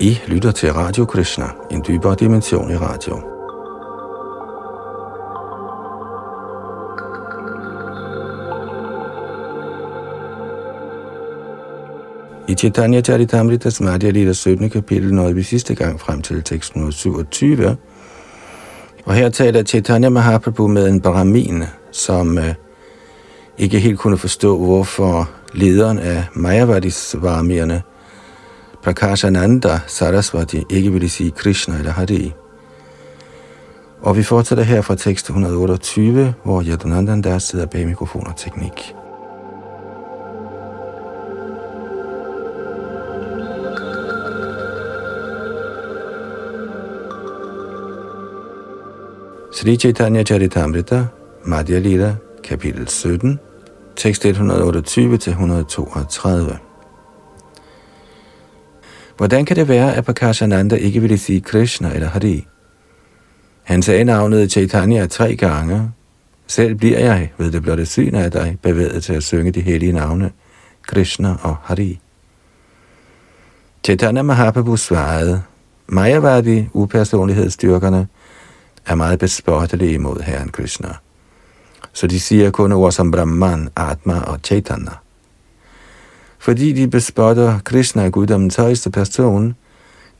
I lytter til Radio Krishna, en dybere dimension i radio. I Chaitanya Charitamrita Madhya Lita 17. kapitel nåede vi sidste gang frem til tekst 127, og her taler Chaitanya Mahaprabhu med en brahmin, som øh, ikke helt kunne forstå, hvorfor lederen af Mayavadis varmierne, Prakashananda Saraswati, ikke ville sige Krishna eller Hari. Og vi fortsætter her fra tekst 128, hvor Yadunandan der sidder bag mikrofon og teknik. Sri Chaitanya Charitamrita, Madhya Lila, kapitel 17, tekst 128-132. Hvordan kan det være, at Prakashananda ikke ville sige Krishna eller Hari? Han sagde navnet Chaitanya tre gange. Selv bliver jeg, ved det blotte syn af dig, bevæget til at synge de hellige navne, Krishna og Hari. Chaitanya Mahaprabhu svarede, Majavadi, upersonlighedsstyrkerne, er meget bespottelige imod Herren Krishna. Så de siger kun ord som Brahman, Atma og Chaitanya. Fordi de bespotter Krishna, guddommens højeste person,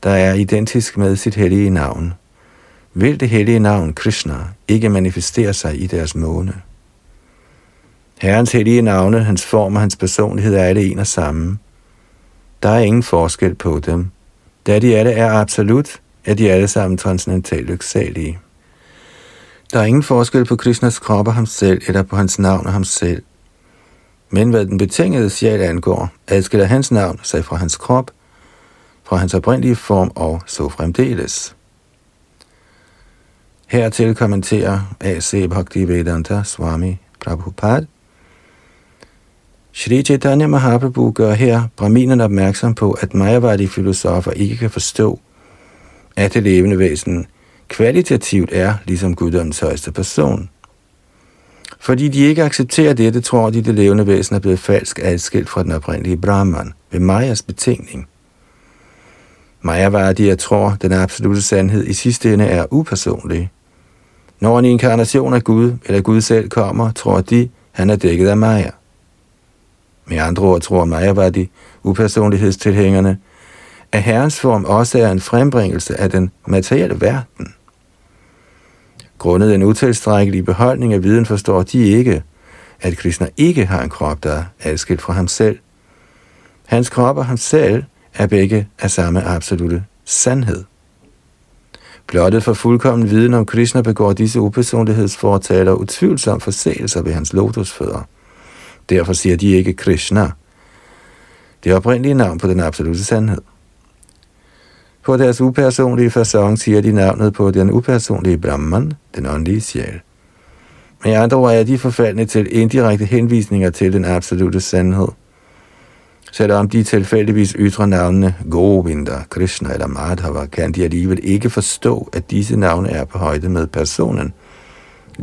der er identisk med sit hellige navn, vil det hellige navn Krishna ikke manifestere sig i deres måne. Herrens hellige navne, hans form og hans personlighed er alle en og samme. Der er ingen forskel på dem. Da de alle er absolut, er de alle sammen transcendentalt lyksalige. Der er ingen forskel på Krishnas krop og ham selv, eller på hans navn og ham selv. Men hvad den betingede sjæl angår, adskiller hans navn sig fra hans krop, fra hans oprindelige form og så fremdeles. Hertil kommenterer A.C. Bhaktivedanta Swami Prabhupada. Shri Chaitanya Mahaprabhu gør her brahminen opmærksom på, at Majavadi filosofer ikke kan forstå, at det levende væsen kvalitativt er ligesom guddommens højeste person. Fordi de ikke accepterer dette, tror de, det levende væsen er blevet falsk adskilt fra den oprindelige Brahman ved Majas betingning. jeg tror, den absolute sandhed i sidste ende er upersonlig. Når en inkarnation af Gud eller Gud selv kommer, tror de, han er dækket af Maya. Med andre ord tror Mayavadi, upersonlighedstilhængerne, at Herrens form også er en frembringelse af den materielle verden. Grundet en utilstrækkelig beholdning af viden forstår de ikke, at Krishna ikke har en krop, der er adskilt fra ham selv. Hans krop og ham selv er begge af samme absolute sandhed. Blottet for fuldkommen viden om Krishna begår disse upersonlighedsfortaler utvivlsomt forseelser ved hans lotusfødder. Derfor siger de ikke Krishna. Det er oprindelige navn på den absolute sandhed. På deres upersonlige fasong siger de navnet på den upersonlige Brahman, den åndelige sjæl. Med andre ord er de forfaldne til indirekte henvisninger til den absolute sandhed. Selvom de tilfældigvis ytrer navnene Govinda, Krishna eller Madhava, kan de alligevel ikke forstå, at disse navne er på højde med personen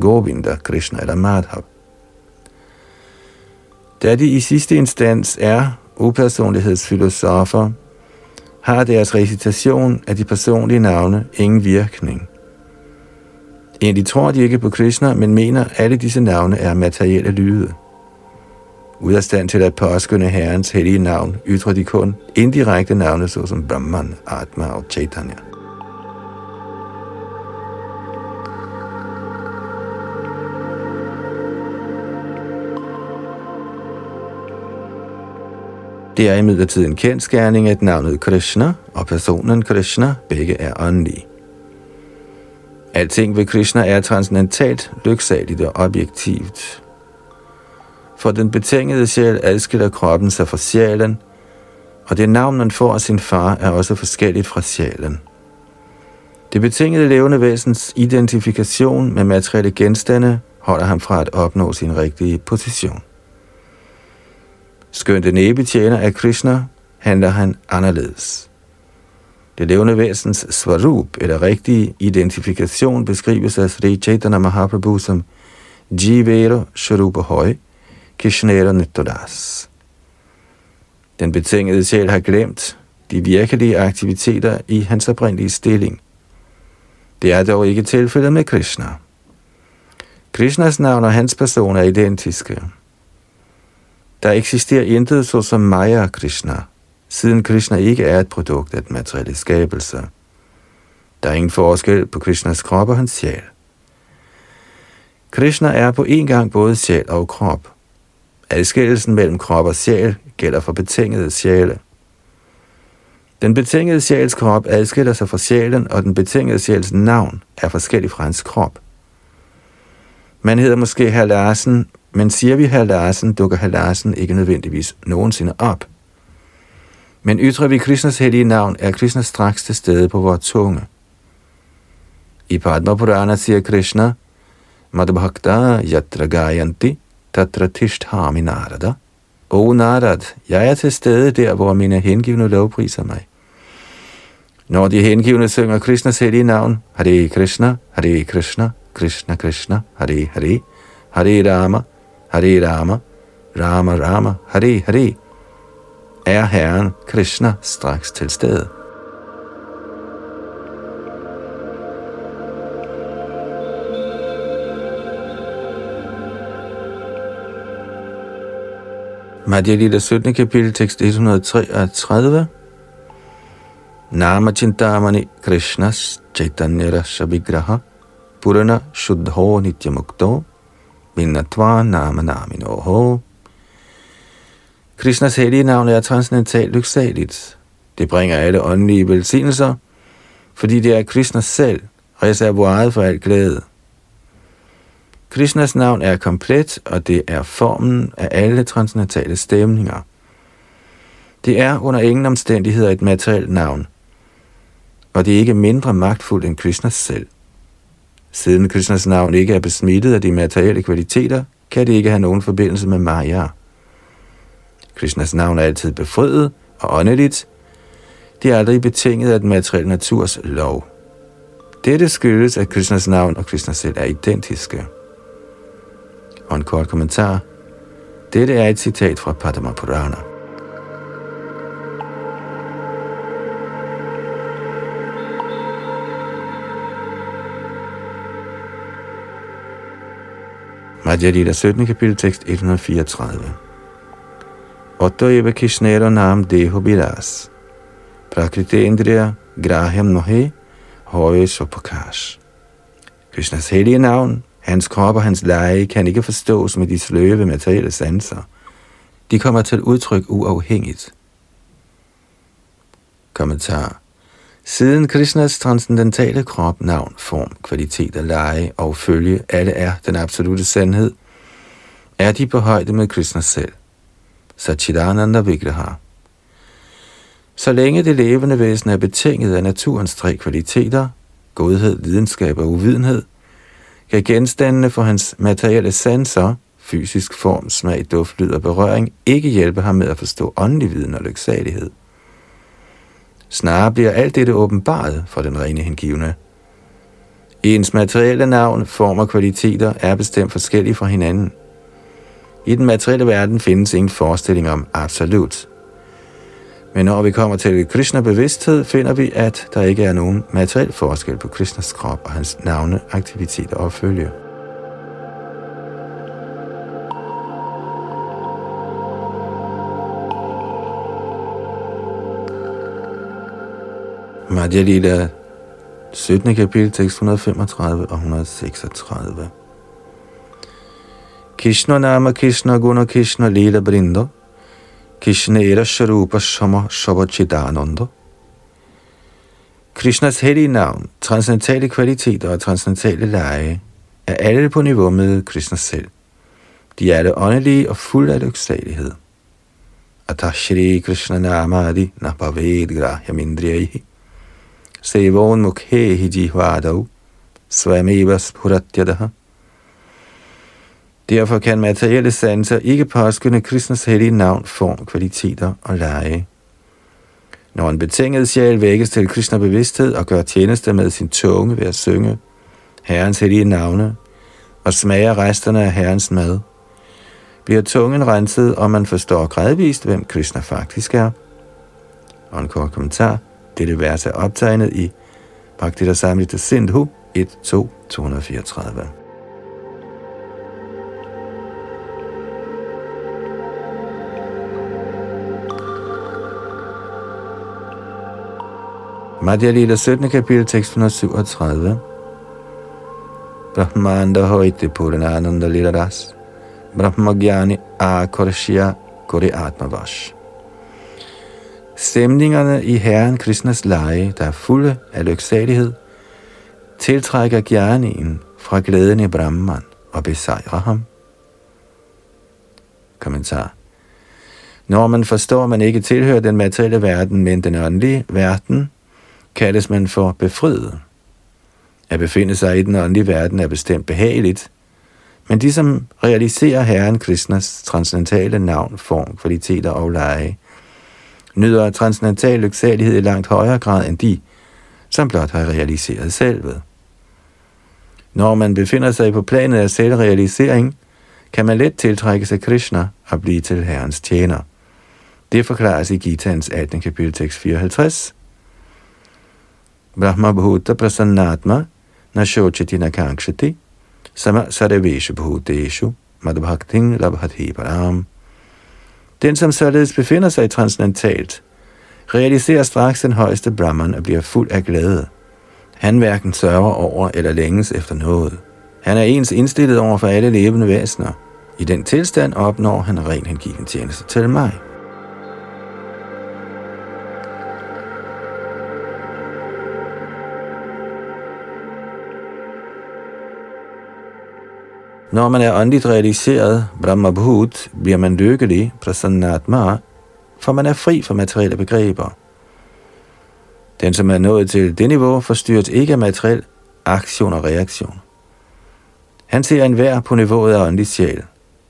Govinda, Krishna eller Madhava. Da de i sidste instans er upersonlighedsfilosofer, har deres recitation af de personlige navne ingen virkning. Egentlig tror de ikke på Krishna, men mener, at alle disse navne er materielle lyde. Ud af stand til at påskynde Herrens hellige navn, ytrer de kun indirekte navne, såsom Brahman, Atma og Chaitanya. Det er imidlertid en kendskærning, at navnet Krishna og personen Krishna begge er åndelige. Alting ved Krishna er transcendentalt, lyksaligt og objektivt. For den betingede sjæl adskiller kroppen sig fra sjælen, og det navn, man får af sin far, er også forskelligt fra sjælen. Det betingede levende væsens identifikation med materielle genstande holder ham fra at opnå sin rigtige position. Skønt en tjener af Krishna, handler han anderledes. Det levende væsens svarup, eller rigtige identifikation, beskrives af Sri Chaitanya Mahaprabhu som Jivero Sharupa Hoy, Krishnera Nittodas. Den betingede sjæl har glemt, de virkelige aktiviteter i hans oprindelige stilling. Det er dog ikke tilfældet med Krishna. Krishnas navn og hans person er identiske. Der eksisterer intet såsom Maya Krishna, siden Krishna ikke er et produkt af den materielle skabelse. Der er ingen forskel på Krishnas krop og hans sjæl. Krishna er på en gang både sjæl og krop. Adskillelsen mellem krop og sjæl gælder for betingede sjæle. Den betingede sjæls krop adskiller sig fra sjælen, og den betingede sjæls navn er forskellig fra hans krop. Man hedder måske herr Larsen, men siger vi herr Larsen, dukker herr Larsen ikke nødvendigvis nogensinde op. Men ytrer vi Krishnas hellige navn, er Krishna straks til stede på vores tunge. I Padma Purana siger Krishna, Madhbhakta yatra gayanti tatra tishtami narada. O Narad, jeg er til stede der, hvor mine hengivne lovpriser mig. Når de hengivne synger Krishnas hellige navn, Hare Krishna, Hare Krishna, Krishna Krishna, Hare Hare, Hare Rama, Hare Rama, Rama Rama, Hare Hare, er Herren Krishna straks til stede. Madhya Lita 17. kapitel, tekst 133. Nama Chintamani Krishnas Chaitanya Rasha Vigraha Purana Shuddho Nityamukto Minnatva Namanaminoho. Krishnas hellige navn er transcendentalt lyksaligt. Det bringer alle åndelige velsignelser, fordi det er Krishna selv, reservoiret for al glæde. Krishnas navn er komplet, og det er formen af alle transcendentale stemninger. Det er under ingen omstændigheder et materielt navn, og det er ikke mindre magtfuldt end Krishnas selv. Siden Krishnas navn ikke er besmittet af de materielle kvaliteter, kan det ikke have nogen forbindelse med Maya. Krishnas navn er altid befriet og åndeligt. Det er aldrig betinget af den materielle naturs lov. Dette skyldes, at Krishnas navn og Krishna selv er identiske. Og en kort kommentar. Dette er et citat fra Padma Purana. Madhya Lita 17. kapitel tekst 134. Otto eva Kishnero nam deho bilas. Indriya Graham nohe høje sopakash. Krishnas hellige navn, hans krop og hans leje kan ikke forstås med de sløve materielle sanser. De kommer til udtryk uafhængigt. Kommentar Siden Krishnas transcendentale krop, navn, form, kvalitet og leje og følge alle er den absolute sandhed, er de på højde med Krishna selv. Satchidananda Vigraha. Så længe det levende væsen er betinget af naturens tre kvaliteter, godhed, lidenskab og uvidenhed, kan genstandene for hans materielle sanser, fysisk form, smag, duft, lyd og berøring, ikke hjælpe ham med at forstå åndelig viden og lyksalighed. Snarere bliver alt dette åbenbaret for den rene hengivne. Ens materielle navn, form og kvaliteter er bestemt forskellige fra hinanden. I den materielle verden findes ingen forestilling om absolut. Men når vi kommer til Krishna-bevidsthed, finder vi, at der ikke er nogen materiel forskel på Krishnas krop og hans navne, aktiviteter og følge. Madhya Lila, 17. kapitel, tekst 135 og 136. Krishna nama Krishna guna Krishna lila brinda, Krishna era sharupa shama shabachidananda. Krishnas hellige navn, transcendentale kvaliteter og transcendentale lege er alle på niveau med Krishna selv. De er alle åndelige og fulde af lyksalighed. Atashri Krishna namadi napaved grahyamindriyahi. Sevon mukhehi jihvadav svameva spuratyadaha. Derfor kan materielle sanser ikke påskynde Kristens hellige navn, form, kvaliteter og lege. Når en betinget sjæl vækkes til Krishna bevidsthed og gør tjeneste med sin tunge ved at synge Herrens hellige navne og smager resterne af Herrens mad, bliver tungen renset, og man forstår gradvist, hvem Krishna faktisk er. Og en kort kommentar. Dette vers er optegnet i Bhaktita Samhita Sindhu 1, 2, 234. Madhya Lila 17. kapitel, tekst 137. Brahmanda hoite puranananda lila ras. Brahmagyani akorshya kori atmavash. Stemningerne i Herren Krishnas leje, der er fulde af lyksalighed, tiltrækker gjerningen fra glæden i Brahman og besejrer ham. Kommentar. Når man forstår, at man ikke tilhører den materielle verden, men den åndelige verden, kaldes man for befriet. At befinde sig i den åndelige verden er bestemt behageligt, men de, som realiserer Herren Krishnas transcendentale navn, form, kvaliteter og leje, nyder transcendental lyksalighed i langt højere grad end de, som blot har realiseret selvet. Når man befinder sig på planet af selvrealisering, kan man let tiltrække sig Krishna og blive til Herrens tjener. Det forklares i Gitans 18. kapitel tekst 54. Brahma Bhuta Prasannatma Nashochiti Nakangshati Sama Sareveshu Bhuteshu Madhbhakting Labhati Param den, som således befinder sig i transcendentalt, realiserer straks den højeste Brahman og bliver fuld af glæde. Han hverken sørger over eller længes efter noget. Han er ens indstillet over for alle levende væsener. I den tilstand opnår han ren hengiven tjeneste til mig. Når man er åndeligt realiseret, Brahma Bhut, bliver man lykkelig, Prasannatma, for man er fri for materielle begreber. Den, som er nået til det niveau, forstyrres ikke af materiel aktion og reaktion. Han ser enhver på niveauet af åndelig sjæl.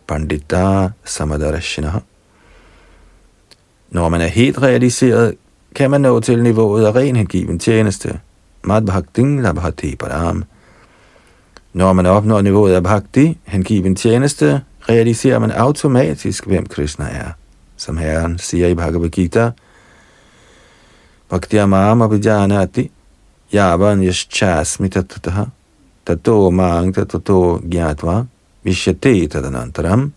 Pandita Samadarashina. Når man er helt realiseret, kan man nå til niveauet af ren hengiven tjeneste. Madbhakting Labhati Param – når man opnår niveauet af bhakti, hengiven tjeneste, realiserer man automatisk, hvem Krishna er. Som Herren siger i Bhagavad Gita, Bhakti amam abhijanati yavan yaschasmi tatataha tato mang tato gyatva vishyate tadanantaram.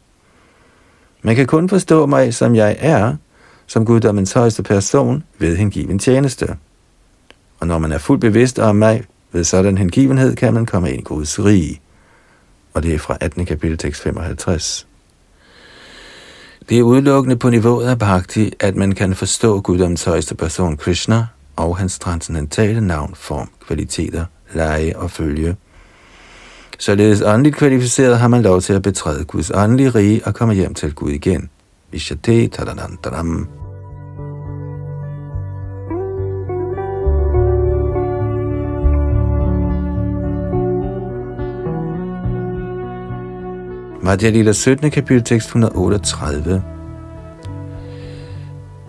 Man kan kun forstå mig, som jeg er, som guddommens højeste person, ved hengiven tjeneste. Og når man er fuldt bevidst om mig, ved sådan hengivenhed kan man komme ind i Guds rige. Og det er fra 18. kapitel tekst 55. Det er udelukkende på niveauet af bhakti, at man kan forstå guddoms højeste person Krishna og hans transcendentale navn, form, kvaliteter, leje og følge. Således åndeligt kvalificeret har man lov til at betræde Guds åndelige rige og komme hjem til Gud igen. Vishate tadanantaram. Madhya Lila 17. kapitel tekst 138.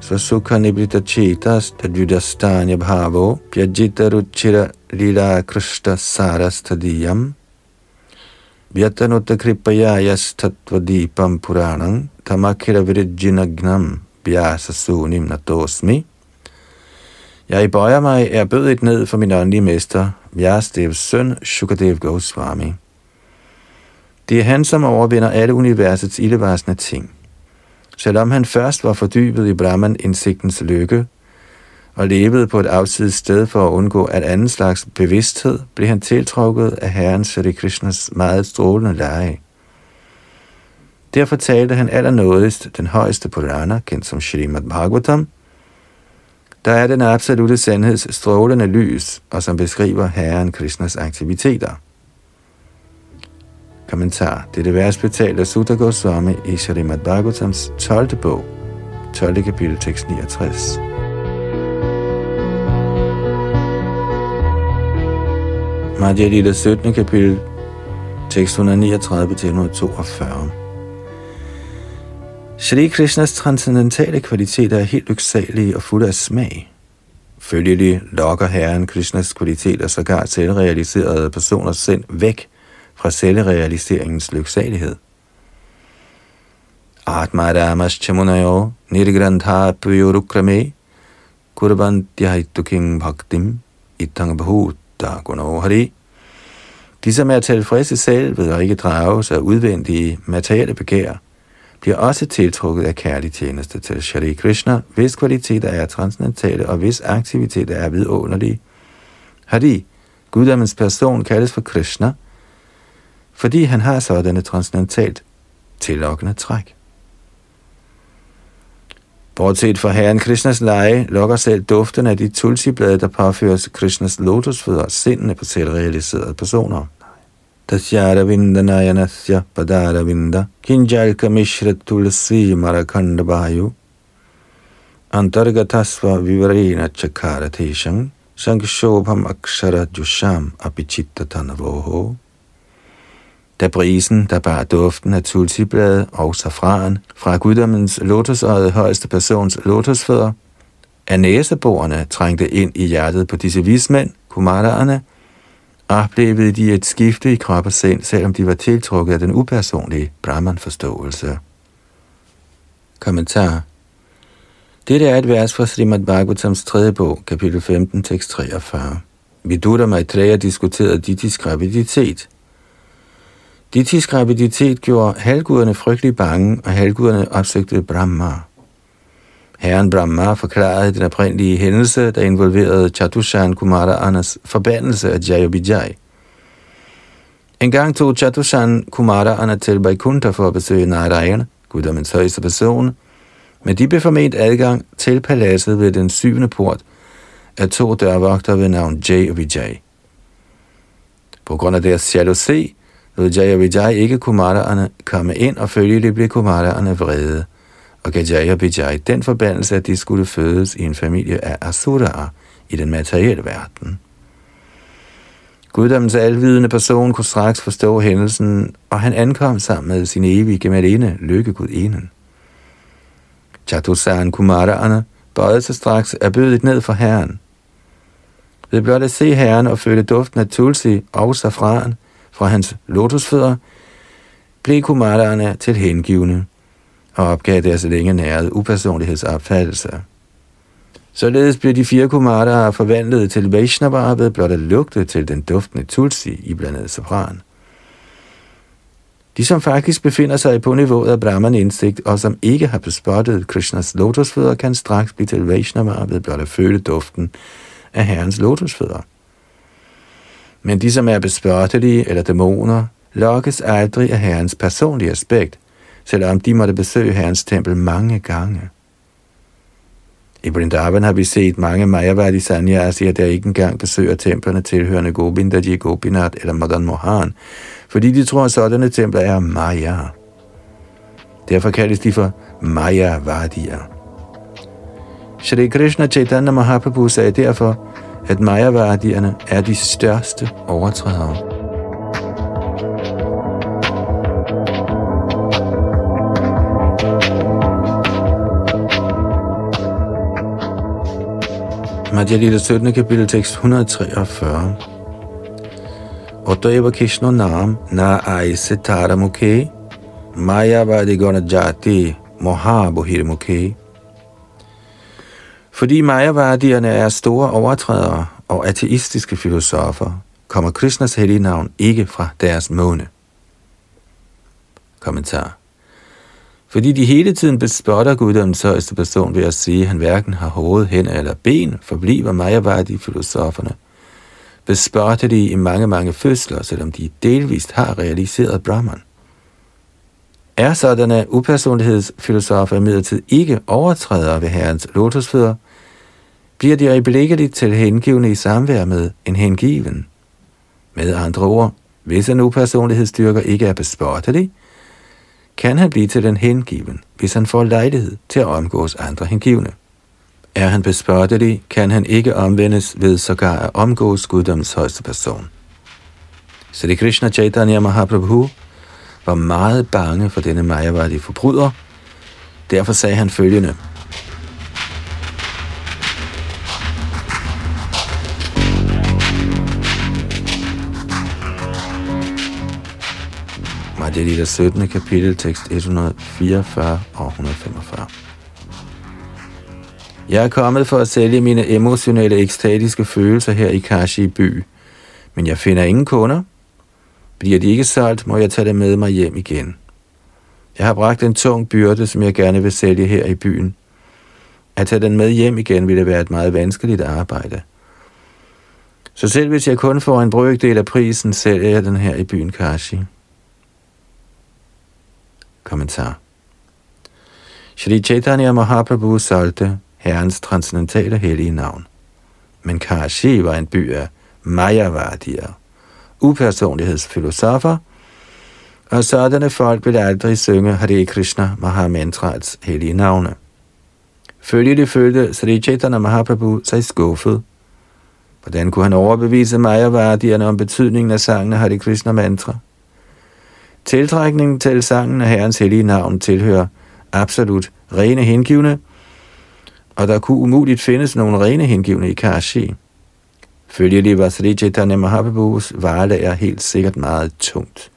Svasukha nibrita chetas tadvidastanya bhavo pyajita ruchira lila krishta sarastadiyam Vyatanutta kripaya yastatvadipam puranam tamakira virijinagnam vyasa sunim natosmi Jeg bøjer mig er bødet ned for min åndelige mester, Vyasdevs søn, Shukadev Goswami. Det er han, som overvinder alle universets ildevarsende ting. Selvom han først var fordybet i Brahman-indsigtens lykke, og levede på et afsides sted for at undgå at anden slags bevidsthed, blev han tiltrukket af Herren Sri Krishnas meget strålende lege. Derfor talte han allernådigst den højeste Purana, kendt som Srimad Bhagavatam, der er den absolute sandheds strålende lys, og som beskriver Herren Krishnas aktiviteter. Kommentar. det vers betalt af Sutta Goswami i Srimad Bhagavatams 12. bog, 12. kapitel, tekst 69. Madhya Lila 17. kapitel, tekst 139-142. Shri Krishnas transcendentale kvaliteter er helt lyksalige og fulde af smag. Følgelig lokker Herren Krishnas kvaliteter sågar selvrealiserede personers sind væk fra selvrealiseringens lyksalighed. Atma Ramas Chamunayo Nirgrantha Puyurukrame kurban bhaktim itang bhuta Gunohari. De, som er tilfredse selv ved at ikke drages af udvendige materielle begær, bliver også tiltrukket af kærlig tjeneste til Shri Krishna, hvis kvaliteter er transcendentale og hvis aktiviteter er vidunderlige. Hari, guddommens person, kaldes for Krishna, fordi han har sådanne transcendentalt tillokkende træk. Bortset fra herren Krishnas leje, lokker selv duften af de tulsiblade, der påføres Krishnas lotusfødder, sindene på selvrealiserede personer. Tasyara vinda nayanasya padara vinda kinjalka mishra tulsi marakanda bayu antargatasva vivarena chakara tesham sankshobham akshara jusham apichitta tanavoho da brisen, der bar duften af tulsiblade og safran fra guddommens lotusøjet højeste persons lotusfødder, af næseborene trængte ind i hjertet på disse vismænd, kumaraerne, oplevede de et skifte i krop og sind, selvom de var tiltrukket af den upersonlige Brahman-forståelse. Kommentar Dette er et vers fra Srimad Bhagavatams 3. bog, kapitel 15, tekst 43. Vidutta Maitreya diskuterede dit graviditet – Ditis graviditet gjorde halvguderne frygtelig bange, og halvguderne opsøgte Brahma. Herren Brahma forklarede den oprindelige hændelse, der involverede Chatushan Kumara Anas forbandelse af Jayabijay. En gang tog Chatushan Kumara Anna til Vaikuntha for at besøge Narayana, guddommens højeste person, men de blev forment adgang til paladset ved den syvende port af to dørvogter ved navn Jay og Vijay. På grund af deres jalousi lod Jaya Vijay ikke Kumaraerne komme ind, og følgelig blev Kumaraerne vrede, og gav Jaya Vijay den forbandelse, at de skulle fødes i en familie af Asuraer i den materielle verden. Guddommens alvidende person kunne straks forstå hændelsen, og han ankom sammen med sin evige gemalinde, lykkegudinen. Chatusan Kumaraerne bøjede sig straks erbødigt ned for herren. Ved blot at se herren og føle duften af tulsi og safran, fra hans lotusfødder, blev kumaraerne til hengivne og opgav deres længe nærede upersonlighedsopfattelser. Således blev de fire kumaraer forvandlet til Vaishnavaer ved blot at lugte til den duftende tulsi i blandet sopran. De, som faktisk befinder sig på niveauet af Brahman indsigt, og som ikke har bespottet Krishnas lotusfødder, kan straks blive til Vaishnavaer ved blot at føle duften af herrens lotusfødder. Men de, som er bespørtelige eller dæmoner, lokkes aldrig af Herrens personlige aspekt, selvom de måtte besøge Herrens tempel mange gange. I Brindavan har vi set mange Mayavadi sanyasier, der ikke engang besøger templerne tilhørende Gobindaji, Gopinath eller Madan Mohan, fordi de tror, at sådanne templer er Maya. Derfor kaldes de for Mayavadier. Shri Krishna Chaitanya Mahaprabhu sagde derfor, at Mayavardierne er de største overtrædere. Madhya Lita 17. kapitel tekst 143. Ottava Krishna Nam Na Aise Taramukhe Mayavadi Gona Jati Moha Mukhe fordi mayavardierne er store overtrædere og ateistiske filosofer, kommer Krishnas hellige navn ikke fra deres måne. Kommentar. Fordi de hele tiden bespotter guddommens højeste person ved at sige, at han hverken har hoved, hænder eller ben, forbliver Mayavardi-filosoferne. Bespotter de i mange, mange fødsler, selvom de delvist har realiseret Brahman. Er sådanne upersonlighedsfilosofer imidlertid ikke overtrædere ved herrens lotusfødder, bliver de øjeblikkeligt til hengivne i samvær med en hengiven. Med andre ord, hvis en upersonlighedsstyrker ikke er bespottelig, kan han blive til den hengiven, hvis han får lejlighed til at omgås andre hengivne. Er han bespottelig, kan han ikke omvendes ved sågar at omgås guddoms højeste person. Sri Krishna Chaitanya Mahaprabhu var meget bange for denne Mayavadi forbryder. Derfor sagde han følgende. Madhya Lita 17. kapitel, tekst 144 og 145. Jeg er kommet for at sælge mine emotionelle, ekstatiske følelser her i Kashi by, men jeg finder ingen kunder. Bliver de ikke solgt, må jeg tage det med mig hjem igen. Jeg har bragt en tung byrde, som jeg gerne vil sælge her i byen. At tage den med hjem igen ville være et meget vanskeligt arbejde. Så selv hvis jeg kun får en brøkdel af prisen, sælger jeg den her i byen Kashi. Kommentar Shri Chaitanya Mahaprabhu solgte herrens transcendentale hellige navn. Men Kashi var en by af Mayavadier, upersonlighedsfilosofer, og sådanne folk ville aldrig synge Hare Krishna Mahamantrats hellige navne. Følgelig følte Sri Chaitanya Mahaprabhu sig skuffet. Hvordan kunne han overbevise Mayavadierne om betydningen af sangen Hare Krishna mantra? Tiltrækningen til sangen af Herrens hellige navn tilhører absolut rene hengivne, og der kunne umuligt findes nogen rene hengivne i Kashi. Følgelig var Sri Chaitanya Mahaprabhus varelager helt sikkert meget tungt.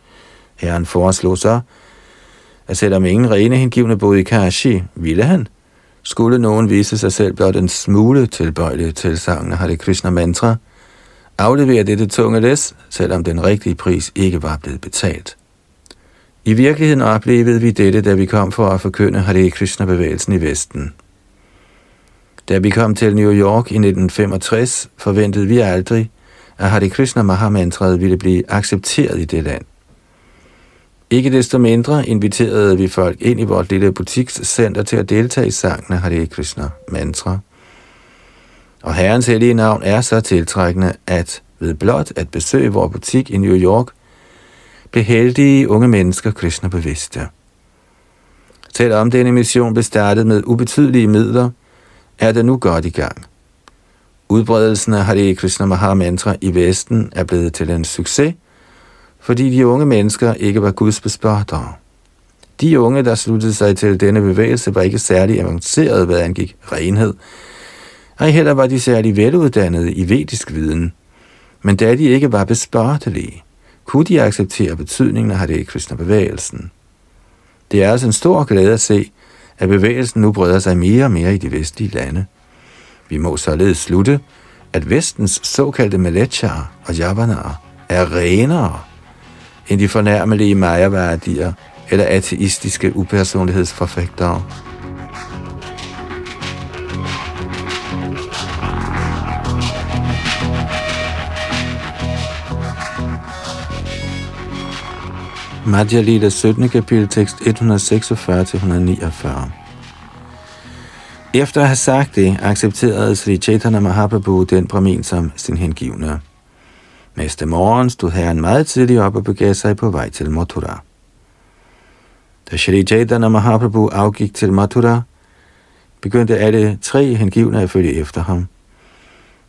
Herren foreslog så, at selvom ingen rene hengivne boede i Kashi, ville han, skulle nogen vise sig selv blot en smule tilbøjelig til sangen Hare Krishna mantra, aflevere dette tunge læs, selvom den rigtige pris ikke var blevet betalt. I virkeligheden oplevede vi dette, da vi kom for at forkynde Hare Krishna-bevægelsen i Vesten. Da vi kom til New York i 1965, forventede vi aldrig, at Hare Krishna Mahamantraet ville blive accepteret i det land. Ikke desto mindre inviterede vi folk ind i vores lille butikscenter til at deltage i sangen af Hare Krishna mantra. Og Herrens hellige navn er så tiltrækkende, at ved blot at besøge vores butik i New York, blev heldige unge mennesker Krishna bevidste. Selvom denne mission blev startet med ubetydelige midler, er det nu godt i gang. Udbredelsen af Hare Krishna Maha Mantra i Vesten er blevet til en succes, fordi de unge mennesker ikke var Guds bespørgere. De unge, der sluttede sig til denne bevægelse, var ikke særlig avancerede, hvad angik renhed. Ej heller var de særlig veluddannede i vedisk viden. Men da de ikke var bespørgelige, kunne de acceptere betydningen af Hare Krishna-bevægelsen. Det er altså en stor glæde at se, at bevægelsen nu breder sig mere og mere i de vestlige lande. Vi må således slutte, at vestens såkaldte Malechar og Javanar er renere end de fornærmelige majaværdier eller ateistiske upersonlighedsforfægtere. Madhya Lila 17. kapitel tekst 146-149. Efter at have sagt det, accepterede Sri Chaitanya Mahaprabhu den brahmin som sin hengivne. Næste morgen stod herren meget tidligt op og begav sig på vej til Mathura. Da Sri Chaitanya Mahaprabhu afgik til Mathura, begyndte alle tre hengivne at følge efter ham.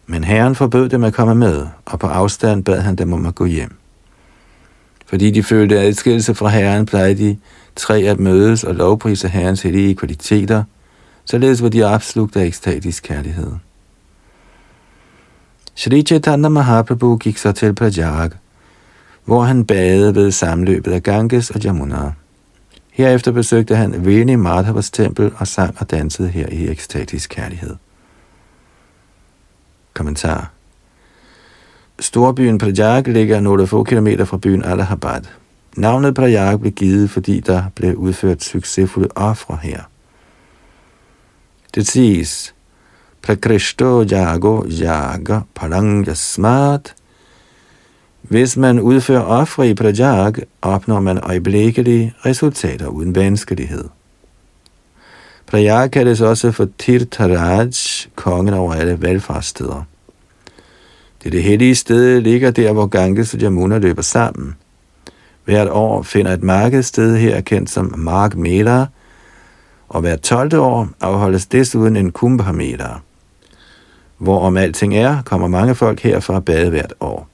Men herren forbød dem at komme med, og på afstand bad han dem om at gå hjem. Fordi de følte adskillelse fra herren, plejede de tre at mødes og lovprise herrens hellige kvaliteter, således var de opslugt af ekstatisk kærlighed. Shri Chaitanya Mahaprabhu gik så til Prajag, hvor han badede ved samløbet af Ganges og Jamuna. Herefter besøgte han Veni Madhavas tempel og sang og dansede her i ekstatisk kærlighed. Kommentar Storbyen Prajag ligger nogle få kilometer fra byen Allahabad. Navnet Prajag blev givet, fordi der blev udført succesfulde ofre her. Det siges, Prakrishto jago jaga parang yasmat. Hvis man udfører ofre i Prajag, opnår man øjeblikkelige resultater uden vanskelighed. Prajag kaldes også for Tirtharaj, kongen over alle valgfartssteder. Det, det hellige sted ligger der, hvor Ganges og Jamuna løber sammen. Hvert år finder et markedssted her kendt som Mark Mela, og hvert 12. år afholdes desuden en Kumbh Mela. Hvor om alting er, kommer mange folk her for at bade hvert år.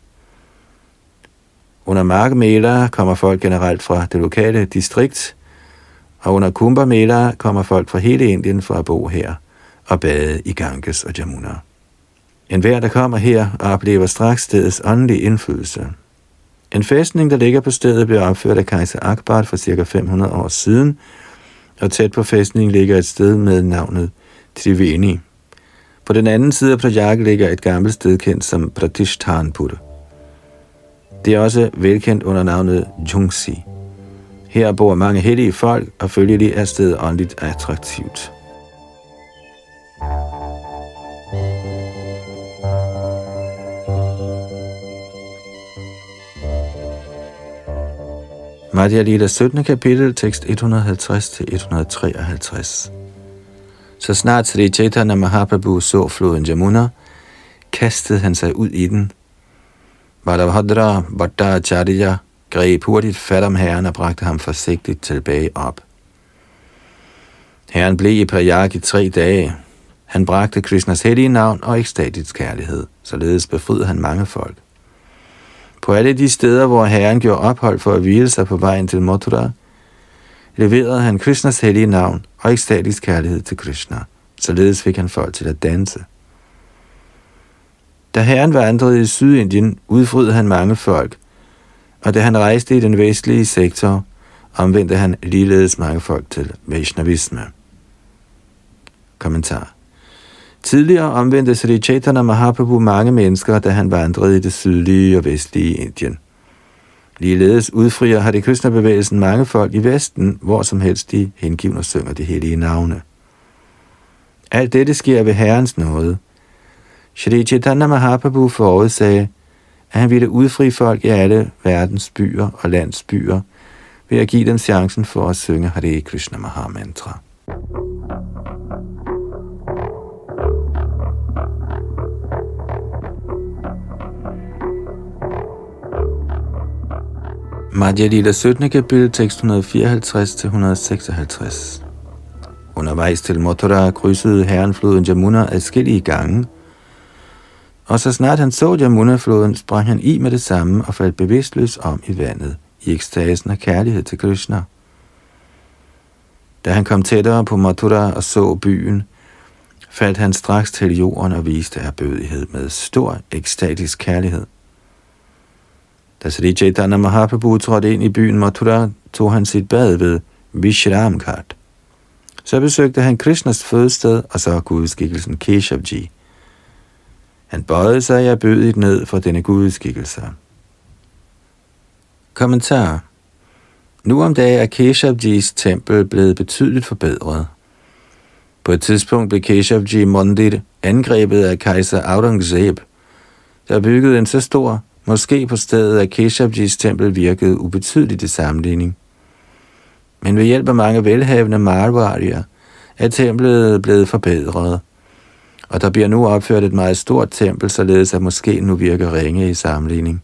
Under Mark Mela kommer folk generelt fra det lokale distrikt, og under Kumbh Mela kommer folk fra hele Indien for at bo her og bade i Ganges og Jamuna. En hver, der kommer her, oplever straks stedets åndelige indflydelse. En fæstning, der ligger på stedet, blev opført af kejser Akbar for ca. 500 år siden, og tæt på fæstningen ligger et sted med navnet Triveni. På den anden side af Prajag ligger et gammelt sted kendt som Pratishtanpur. Det er også velkendt under navnet Jungsi. Her bor mange heldige folk, og følgelig er stedet åndeligt attraktivt. Madhya Lila 17. kapitel, tekst 150-153. Så snart Sri Chaitanya Mahaprabhu så floden Jamuna, kastede han sig ud i den. Balabhadra Bhattacharya greb hurtigt fat om herren og bragte ham forsigtigt tilbage op. Herren blev i Prayag i tre dage. Han bragte Krishnas hellige navn og ekstatisk kærlighed, således befriede han mange folk. På alle de steder, hvor Herren gjorde ophold for at hvile sig på vejen til Mathura, leverede han Krishnas hellige navn og ekstatisk kærlighed til Krishna. Således fik han folk til at danse. Da herren vandrede i Sydindien, udfrydede han mange folk, og da han rejste i den vestlige sektor, omvendte han ligeledes mange folk til Vaishnavisme. Kommentar Tidligere omvendte Sri Chaitanya Mahaprabhu mange mennesker, da han vandrede i det sydlige og vestlige Indien. Ligeledes udfrier det Krishna-bevægelsen mange folk i Vesten, hvor som helst de hengivne synger de hellige navne. Alt dette sker ved Herrens nåde. Shri Chaitanya Mahaprabhu forudsagde, at han ville udfri folk i alle verdens byer og landsbyer, ved at give dem chancen for at synge Hare Krishna Mahamantra. Madhya Lila 17. kapitel, tekst 154-156. Undervejs til Mathura krydsede herren floden Jamuna adskillige gange, og så snart han så Jamuna-floden, sprang han i med det samme og faldt bevidstløs om i vandet, i ekstasen af kærlighed til Krishna. Da han kom tættere på Mathura og så byen, faldt han straks til jorden og viste erbødighed med stor ekstatisk kærlighed. Da Sri Chaitanya Mahaprabhu trådte ind i byen Mathura, tog han sit bad ved Vishramghat. Så besøgte han Krishnas fødested og så gudskikkelsen Keshavji. Han bøjede sig og bød ned for denne gudskikkelse. Kommentar Nu om dagen er Keshavjis tempel blevet betydeligt forbedret. På et tidspunkt blev Keshavji Mandir angrebet af kejser Aurangzeb, der byggede en så stor Måske på stedet af Keshavjis tempel virkede ubetydeligt i sammenligning. Men ved hjælp af mange velhavende marwarier er templet blevet forbedret, og der bliver nu opført et meget stort tempel, således at måske nu virker ringe i sammenligning.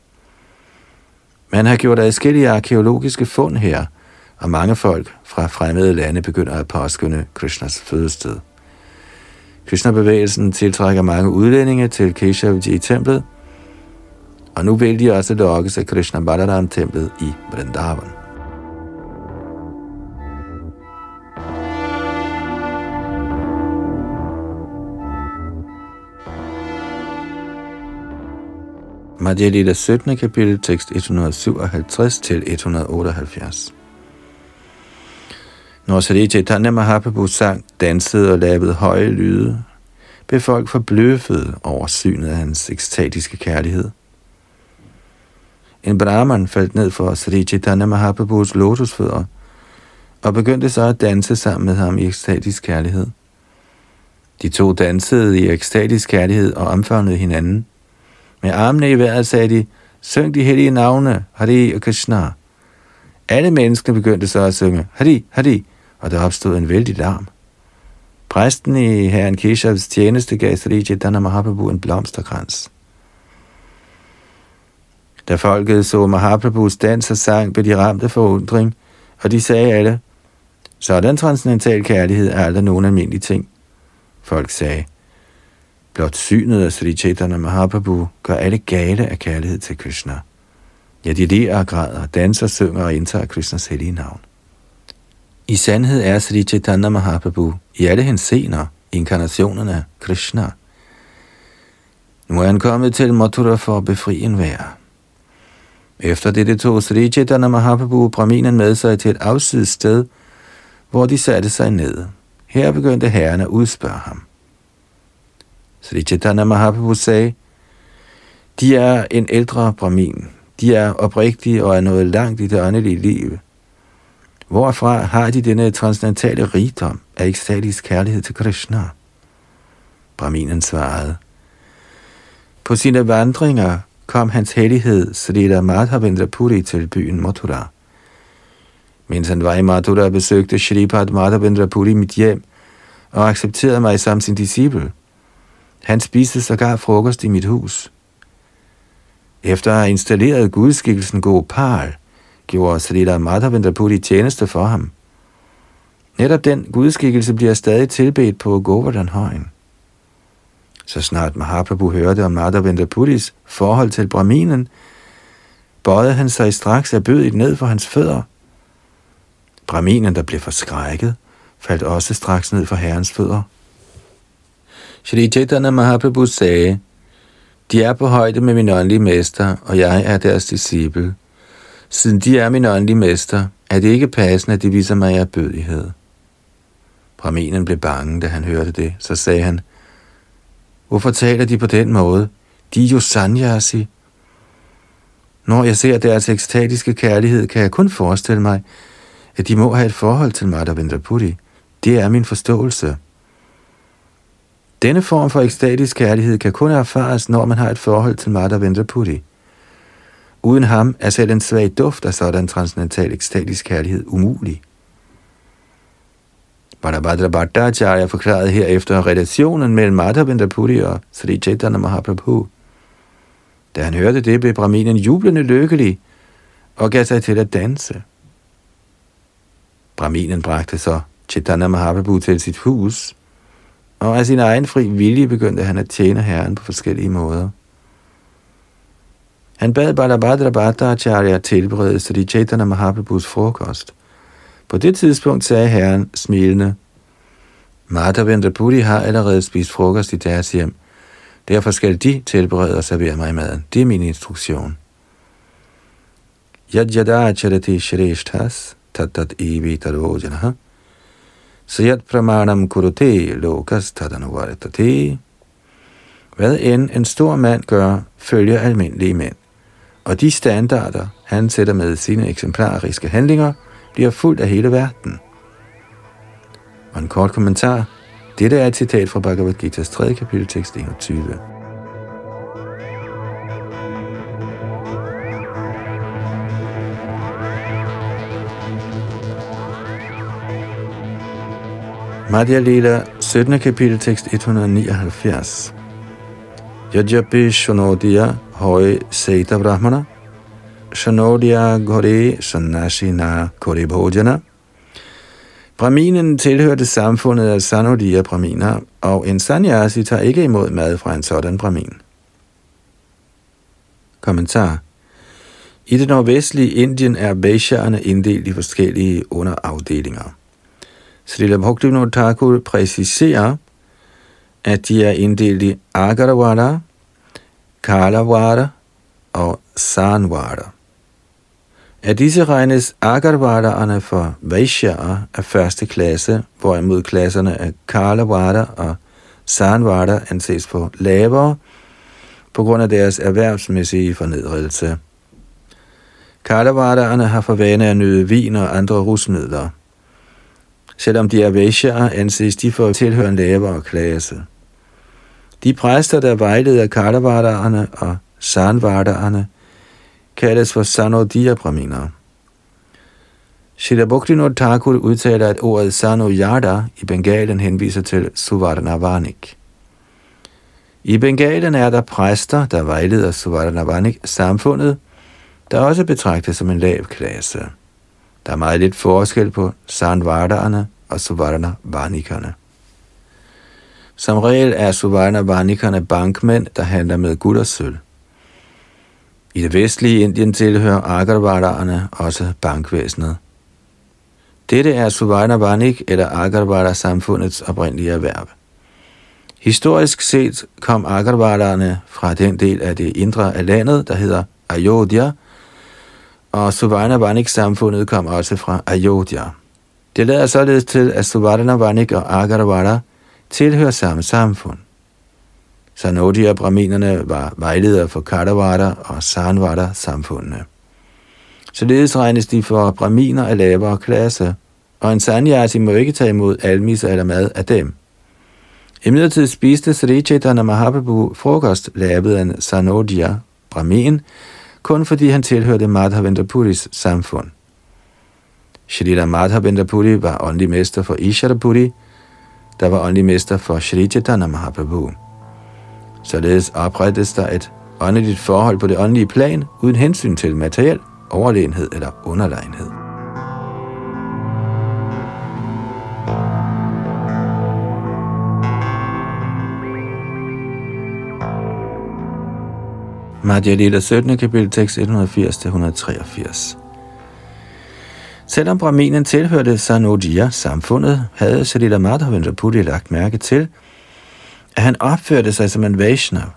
Man har gjort adskillige arkeologiske fund her, og mange folk fra fremmede lande begynder at påskynde Krishnas fødested. Krishna-bevægelsen tiltrækker mange udlændinge til Keshavji-templet, og nu vil de også lokkes af Krishna Balaram-templet i Vrindavan. Madhya Lila 17. kapitel, tekst 157 til 178. Når Sri Chaitanya Mahaprabhu sang, dansede og lavede høje lyde, blev folk forbløffet over synet af hans ekstatiske kærlighed – en brahman faldt ned for Sri Chaitanya Mahaprabhus lotusfødder og begyndte så at danse sammen med ham i ekstatisk kærlighed. De to dansede i ekstatisk kærlighed og omfavnede hinanden. Med armene i vejret sagde de, syng de hellige navne, Hari og Krishna. Alle mennesker begyndte så at synge Hari, Hari, og der opstod en vældig larm. Præsten i herren Keshavs tjeneste gav Sri Chaitanya Mahaprabhu en blomsterkrans. Da folket så Mahaprabhus dans og sang, blev de ramt af forundring, og de sagde alle, sådan transcendental kærlighed er aldrig nogen almindelig ting. Folk sagde, blot synet af Sri Chaitanya Mahaprabhu gør alle gale af kærlighed til Krishna. Ja, de ler og græder, danser, synger og indtager Krishnas hellige navn. I sandhed er Sri Chaitanya Mahaprabhu i alle hensener inkarnationerne af Krishna. Nu er han kommet til Mathura for at befri en vær. Efter dette tog Sri Chaitanya Mahaprabhu Brahminen med sig til et afsides sted, hvor de satte sig ned. Her begyndte herren at udspørge ham. Sri Chaitanya Mahaprabhu sagde, de er en ældre brahmin. De er oprigtige og er nået langt i det åndelige liv. Hvorfra har de denne transcendentale rigdom af ekstatisk kærlighed til Krishna? Brahminen svarede, På sine vandringer kom hans hellighed Srila Madhavendra Puri til byen Mathura. Mens han var i Mathura, besøgte Shripad Madhavendra Puri mit hjem og accepterede mig som sin disciple. Han spiste sågar frokost i mit hus. Efter at have installeret gudskikkelsen Gopal, gjorde Srila Madhavendra Puri tjeneste for ham. Netop den gudskikkelse bliver stadig tilbedt på Govardhan-højen. Så snart Mahaprabhu hørte om Madhavendra Puris forhold til Brahminen, bøjede han sig straks erbødigt ned for hans fødder. Brahminen, der blev forskrækket, faldt også straks ned for herrens fødder. Shri Chaitanya Mahaprabhu sagde, de er på højde med min åndelige mester, og jeg er deres disciple. Siden de er min åndelige mester, er det ikke passende, at de viser mig erbødighed. Brahminen blev bange, da han hørte det, så sagde han, Hvorfor taler de på den måde? De er jo sanyasi. Når jeg ser deres ekstatiske kærlighed, kan jeg kun forestille mig, at de må have et forhold til Madhavendra Puri. Det er min forståelse. Denne form for ekstatisk kærlighed kan kun erfares, når man har et forhold til Madhavendra Puri. Uden ham er selv en svag duft af sådan transcendental ekstatisk kærlighed umulig. Barabhadra Bhattacharya forklarede herefter relationen mellem Madhavendra Puri og Sri Chaitanya Mahaprabhu. Da han hørte det, blev Brahminen jublende lykkelig og gav sig til at danse. Brahminen bragte så Chaitanya Mahaprabhu til sit hus, og af sin egen fri vilje begyndte han at tjene Herren på forskellige måder. Han bad Balabhadra Bhattacharya tilberede Sri Chaitanya Mahaprabhus frokost. På det tidspunkt sagde Herren smilende, Martha Puri har allerede spist frokost i deres hjem. Derfor skal de tilberede og servere mig maden. Det er min instruktion. Yad yada charati shreshthas tatat evi tarojanaha Sayat pramanam kurute lokas tadanuvartate. Hvad end en stor mand gør, følger almindelige mænd. Og de standarder, han sætter med sine eksemplariske handlinger, bliver fuldt af hele verden. Og en kort kommentar. Dette er et citat fra Bhagavad Gita's 3. kapitel, tekst 21. Madhya Lila, 17. kapitel, tekst 179. Yajapi Shunodiya Hoi Seita Brahmana Shanodia Gore Sanashina Kore Bhojana Braminen tilhørte samfundet af Sanodia Braminer, og en sanyasi tager ikke imod mad fra en sådan bramin. Kommentar I det nordvestlige Indien er Vaishya'erne inddelt i forskellige underafdelinger. Srila Bhaktivinoda Thakur præciserer, at de er inddelt i Agaravada, Kalavada og Sanvada. Af disse regnes Agarvadaerne for Vaishya'er af første klasse, hvorimod klasserne af Kalavada og Sanvada anses for lavere på grund af deres erhvervsmæssige fornedrelse. Kalavadaerne har for vane at nyde vin og andre rusmidler. Selvom de er Vaishya'er, anses de for at tilhøre en lavere klasse. De præster, der vejleder Kalavadaerne og Sanvadaerne, kaldes for Sanodiya Brahminer. Shri Bhaktivinoda Thakur udtaler, at ordet Sanoyada i Bengalen henviser til Suvarnavanik. I Bengalen er der præster, der vejleder Suvarnavanik samfundet, der også betragtes som en lav klasse. Der er meget lidt forskel på Sanvardaerne og Suvarnavanikerne. Som regel er Suvarnavanikerne bankmænd, der handler med guld og sølv. I det vestlige Indien tilhører Agarvadaerne også bankvæsenet. Dette er Suvarnavanik eller Agarwara-samfundets oprindelige erhverv. Historisk set kom Agarvadaerne fra den del af det indre af landet, der hedder Ayodhya, og Suvarnavanik samfundet kom også fra Ayodhya. Det lader således til, at Suvarnavanik og Agarvada tilhører samme samfund. Sanodi og Brahminerne var vejledere for Kadavada og Sanvada samfundene. Således regnes de for Brahminer af lavere klasse, og en sanyasi må ikke tage imod almiser eller mad af dem. I spiste Sri Chaitanya Mahaprabhu frokost lavet af en Sanodia, Brahmin, kun fordi han tilhørte Madhavendrapuris samfund. Shrila Madhavendra var åndelig mester for Isharapuri, der var åndelig mester for Shri Chaitanya Mahaprabhu. Således oprettes der et åndeligt forhold på det åndelige plan, uden hensyn til materiel overlegenhed eller underlegenhed. Madhya Lila 17. kapitel tekst 180-183. Selvom Brahminen tilhørte Sanodia-samfundet, havde Salila Madhavendra Puri lagt mærke til, han opførte sig som en Vaishnav,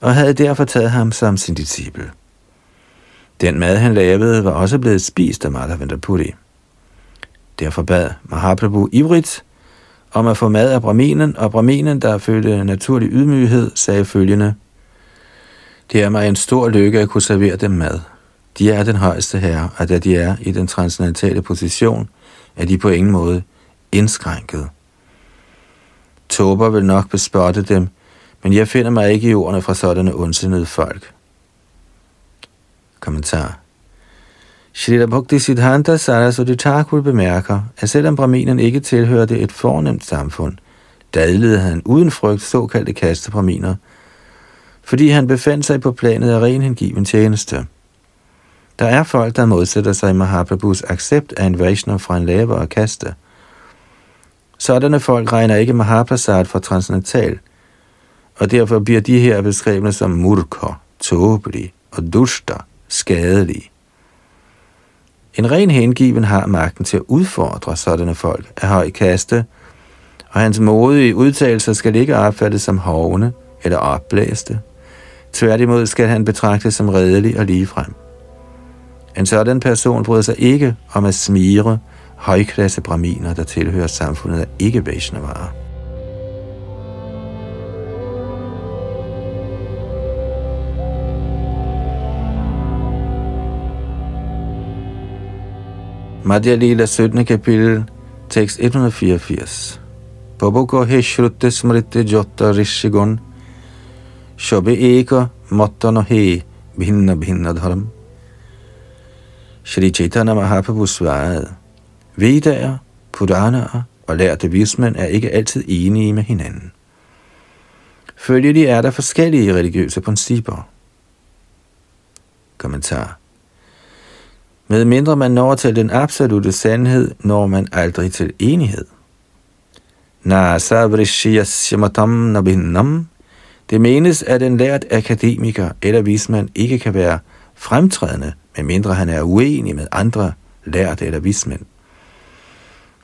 og havde derfor taget ham som sin disciple. Den mad, han lavede, var også blevet spist af Madhavendra Puri. Derfor bad Mahaprabhu ivrigt om at få mad af Brahminen, og Brahminen, der følte naturlig ydmyghed, sagde følgende – det er mig en stor lykke at kunne servere dem mad. De er den højeste herre, og da de er i den transcendentale position, er de på ingen måde indskrænket. Tober vil nok bespotte dem, men jeg finder mig ikke i ordene fra sådanne ondsindede folk. Kommentar Shrita Bhakti Siddhanta Saraswati Thakur bemærker, at selvom Brahminen ikke tilhørte et fornemt samfund, dadlede han uden frygt såkaldte kastebraminer – fordi han befandt sig på planet af ren hengiven tjeneste. Der er folk, der modsætter sig Mahaprabhus accept af en Vaishnav fra en lavere kaste. Sådanne folk regner ikke Mahaprasad for transcendental, og derfor bliver de her beskrevne som murker, tåbelige og dusta, skadelige. En ren hengiven har magten til at udfordre sådanne folk af høj kaste, og hans modige udtalelser skal ikke opfattes som hovne eller opblæste. Tværtimod skal han betragtes som redelig og ligefrem. En sådan person bryder sig ikke om at smire højklasse braminer, der tilhører samfundet af ikke Vaishnavarer. Madhya Lila 17. kapitel, tekst 184. Baboko he shrutte smritte jotta rishigon Shobe eka mattano he bhinna bhinna dharam. Shri Chaitanya Mahaprabhu svarede, Vedaer, Puranaer og lærte vismænd er ikke altid enige med hinanden. Følgelig er der forskellige religiøse principper. Kommentar. Med mindre man når til den absolute sandhed, når man aldrig til enighed. Na savrishiyasya nabinnam det menes, at en lært akademiker eller vismand ikke kan være fremtrædende, medmindre han er uenig med andre lærte eller vismænd.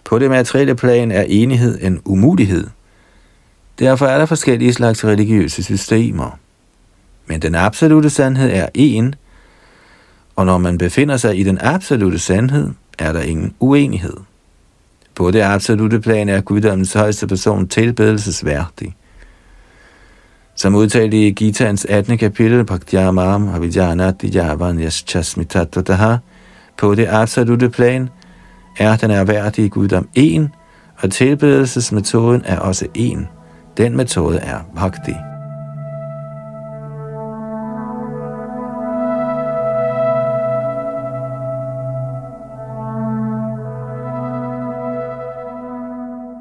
På det materielle plan er enighed en umulighed. Derfor er der forskellige slags religiøse systemer. Men den absolute sandhed er en, og når man befinder sig i den absolute sandhed, er der ingen uenighed. På det absolute plan er guddommens højeste person tilbedelsesværdig. Som udtalt i Gitaens 18. kapitel, Bhaktyamam Avijanati Yavan Yaschasmitataha, på det absolute plan, er den erhverdige guddom en, og tilbedelsesmetoden er også en. Den metode er Bhakti.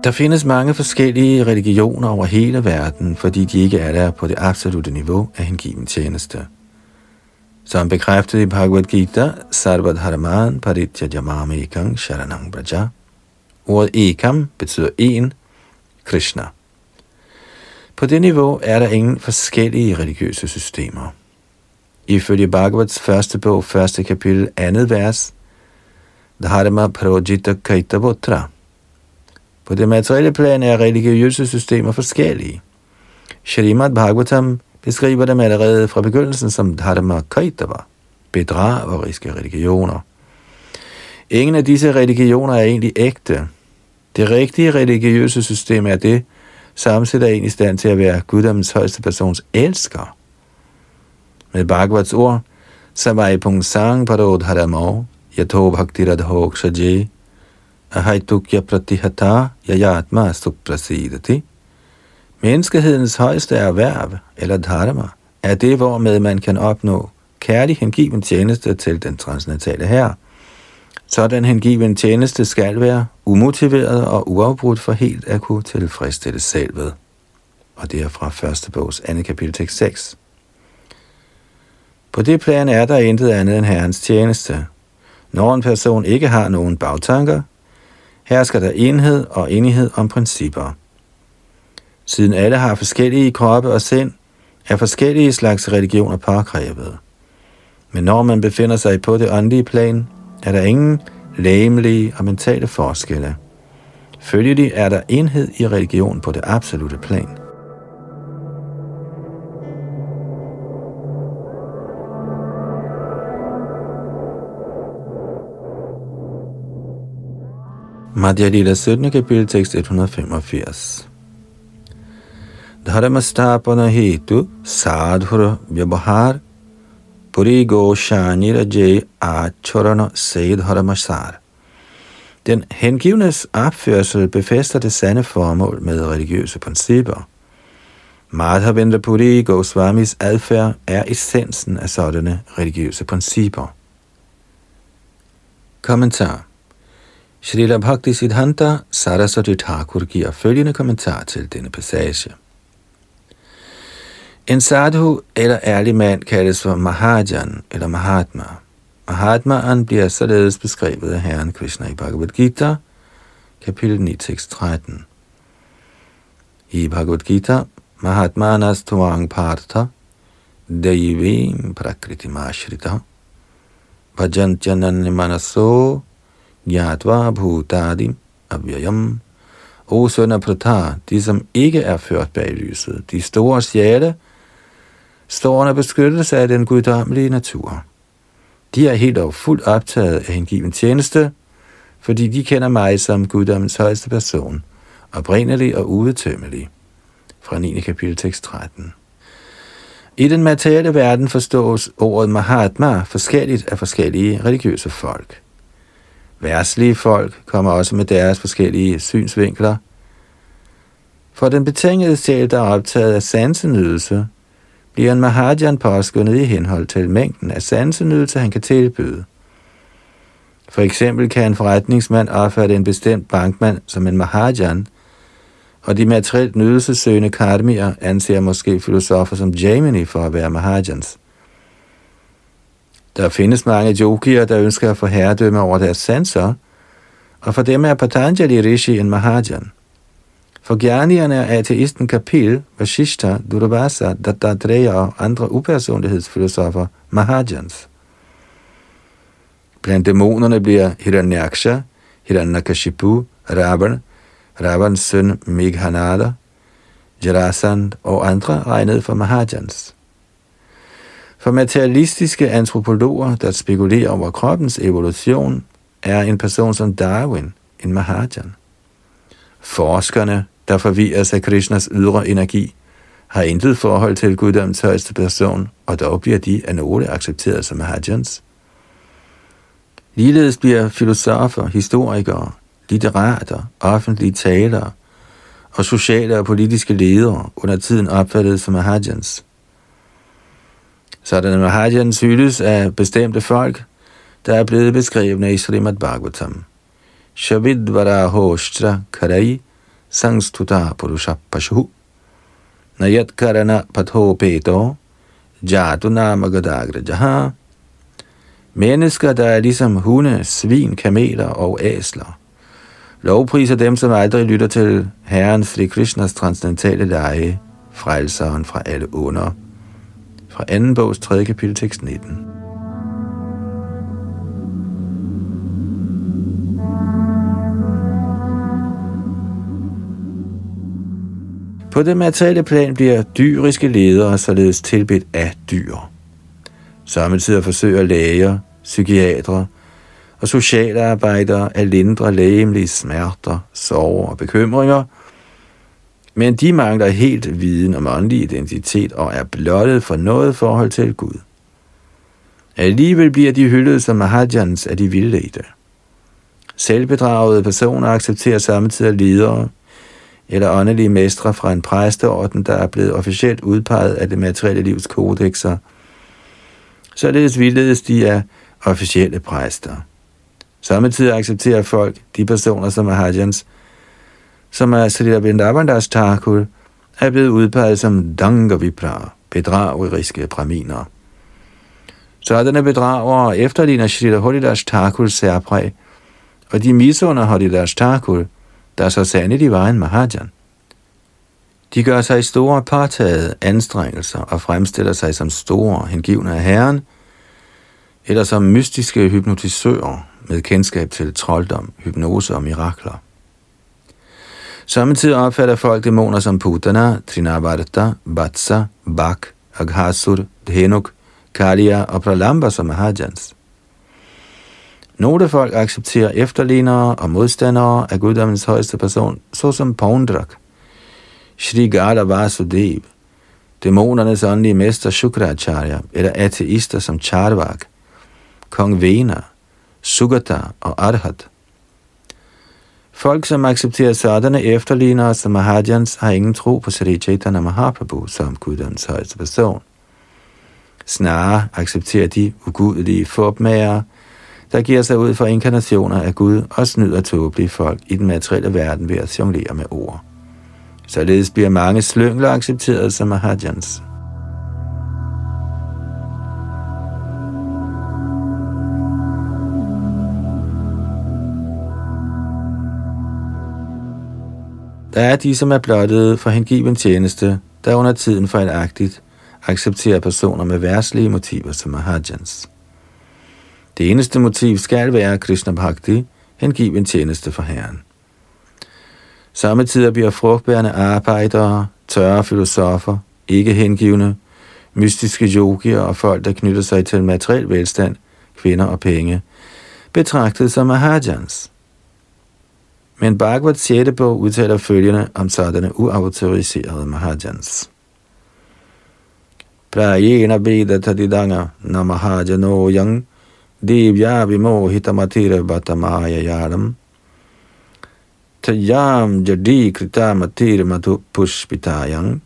Der findes mange forskellige religioner over hele verden, fordi de ikke er der på det absolute niveau af hengiven tjeneste. Som bekræftet i Bhagavad Gita, Sarvad Haraman Paritya Ekam Sharanam Braja. Ordet ekam betyder en, Krishna. På det niveau er der ingen forskellige religiøse systemer. Ifølge Bhagavats første bog, første kapitel, andet vers, Dharma Prajita Kaitavotra. på det materielle plan er religiøse systemer forskellige. Shrimad Bhagavatam beskriver dem allerede fra begyndelsen som Dharma Kaitava, bedrageriske religioner. Ingen af disse religioner er egentlig ægte. Det rigtige religiøse system er det, samtidig er en i stand til at være guddommens højeste persons elsker. Med Bhagavats ord, Savai Pung Sang Parod Haramo, Yato Bhakti Radho Kshaji, Ahaitukya Pratihata Yayatma Suprasidati. Menneskehedens højeste erhverv, eller dharma, er det, hvormed man kan opnå kærlig hengiven tjeneste til den transcendentale herre. Sådan hengiven tjeneste skal være umotiveret og uafbrudt for helt at kunne tilfredsstille selvet. Og det er fra første bogs andet kapitel tekst 6. På det plan er der intet andet end Herrens tjeneste. Når en person ikke har nogen bagtanker, hersker der enhed og enighed om principper. Siden alle har forskellige kroppe og sind, er forskellige slags religioner påkrævet. Men når man befinder sig på det åndelige plan, er der ingen læmelige og mentale forskelle. Følgelig er der enhed i religion på det absolute plan. Madhya Lila 17. kapitel, tekst 185. Dharmastapana hetu sadhura vyabhar puri goshanira jay acharana sedharamasar. Den hengivnes opførsel befæster det sande formål med religiøse principper. Madhavendra Puri Goswamis adfærd er essensen af sådanne religiøse principper. Kommentar Srila Bhakti Siddhanta Saraswati Thakur giver følgende kommentar til denne passage. En sadhu eller ærlig mand kaldes for Mahajan eller Mahatma. Mahatmaen bliver således beskrevet af Herren Krishna i Bhagavad Gita, kapitel 9, tekst 13. I Bhagavad Gita, Mahatmanas Tuang Partha, Deivim Prakriti Mashrita, Bhajantyanani Manaso, Yatva Bhutadim Avyayam. O søn af Prata, de som ikke er ført bag lyset, de store sjæle, står under beskyttelse af den guddommelige natur. De er helt og fuldt optaget af hengiven tjeneste, fordi de kender mig som guddommens højeste person, oprindelig og udtømmelig. Fra 9. kapitel tekst 13. I den materielle verden forstås ordet Mahatma forskelligt af forskellige religiøse folk. Værslige folk kommer også med deres forskellige synsvinkler. For den betingede sjæl, der er optaget af sansenydelse, bliver en Mahajan påskyndet i henhold til mængden af sansenydelse, han kan tilbyde. For eksempel kan en forretningsmand opfatte en bestemt bankmand som en Mahajan, og de materielt nydelsesøgende karmier anser måske filosofer som Jamini for at være Mahajans. Der findes mange yogier, der ønsker at få herredømme over deres sanser, og for dem er Patanjali Rishi en Mahajan. For Gyanierne af ateisten Kapil, Vashishta, Durvasa, Dattatreya og andre upersonlighedsfilosofer Mahajans. Blandt dæmonerne bliver Hiranyaksha, Hiranyakashipu, Ravan, Ravans søn Meghanada, Jarasand og andre regnet for Mahajans. For materialistiske antropologer, der spekulerer over kroppens evolution, er en person som Darwin en Mahajan. Forskerne, der forvirres af Krishnas ydre energi, har intet forhold til guddoms højeste person, og dog bliver de af nogle accepteret som hajjans. Ligeledes bliver filosofer, historikere, litterater, offentlige talere og sociale og politiske ledere under tiden opfattet som Mahajans. Sådanne Mahajans hyldes af bestemte folk, der er blevet beskrevne i Srimad Bhagavatam. Shavidvara Hoshtra Karai Sangstuta Purusha Pashu Nayat Karana Patho Peto Jatuna Magadagra Jaha Mennesker, der er ligesom hunde, svin, kameler og æsler. Lovpriser dem, som aldrig lytter til Herren Sri Krishnas transcendentale leje, frelseren fra alle under fra anden bogs 3. kapitel tekst 19. På det materielle plan bliver dyriske ledere således tilbedt af dyr. Samtidig forsøger læger, psykiatere og socialarbejdere at lindre lægemlige smerter, sorger og bekymringer, Men de mangler helt viden om åndelig identitet og er blottet for noget forhold til Gud. Alligevel bliver de hyldet som Mahajans af de vildledte. Selvbedragede personer accepterer samtidig ledere eller åndelige mestre fra en præsteorden, der er blevet officielt udpeget af det materielle livs kodexer. Således vildledes de af officielle præster. Samtidig accepterer folk de personer, som er Hajjans, som er Srila Vrindavandas Thakur, er blevet udpeget som Dangavipra, bedrageriske braminer. Sådanne bedragere efterligner Srila Holidas Thakurs særpræg, og de misunder Holidas Thakur, der så sandelig var en Mahajan. De gør sig store partagede anstrengelser og fremstiller sig som store hengivne af Herren, eller som mystiske hypnotisører med kendskab til trolddom, hypnose og mirakler. Samtidig opfatter folk dæmoner som Putana, Trinavardha, Vatsa, Bak, Aghasur, Dhenuk, Kalia og Pralamba som Mahajans. Nogle folk accepterer efterlignere og modstandere af guddommens højeste person, såsom Poundrak, Shri Gada Vasudev, dæmonernes åndelige mester Shukracharya, eller ateister som Charvak, Kong Vena, Sugata og Arhat. Folk, som accepterer sådanne efterlignere som Mahajans, har ingen tro på Sri Chaitanya Mahaprabhu som guddommens højeste person. Snarere accepterer de ugudelige forpmagere, der giver sig ud for inkarnationer af Gud og snyder tåbelige folk i den materielle verden ved at jonglere med ord. Således bliver mange slyngler accepteret som Mahajans. Der er de, som er blottet for hengiven tjeneste, der under tiden fejlagtigt accepterer personer med værtslige motiver som Mahajans. Det eneste motiv skal være Krishna Bhakti, hengiven tjeneste for Herren. Samtidig bliver frugtbærende arbejdere, tørre filosofer, ikke hengivne, mystiske yogier og folk, der knytter sig til materiel velstand, kvinder og penge, betragtet som Mahajans. Men Bhagavad 6. bog udtaler følgende om sådanne uautoriserede Mahajans. Prajena Veda Tadidanga Namahajano Yang Divya Vimohitamatira Batamaya Yaram Tayam Jadi Kritamatir matu Pushpitayang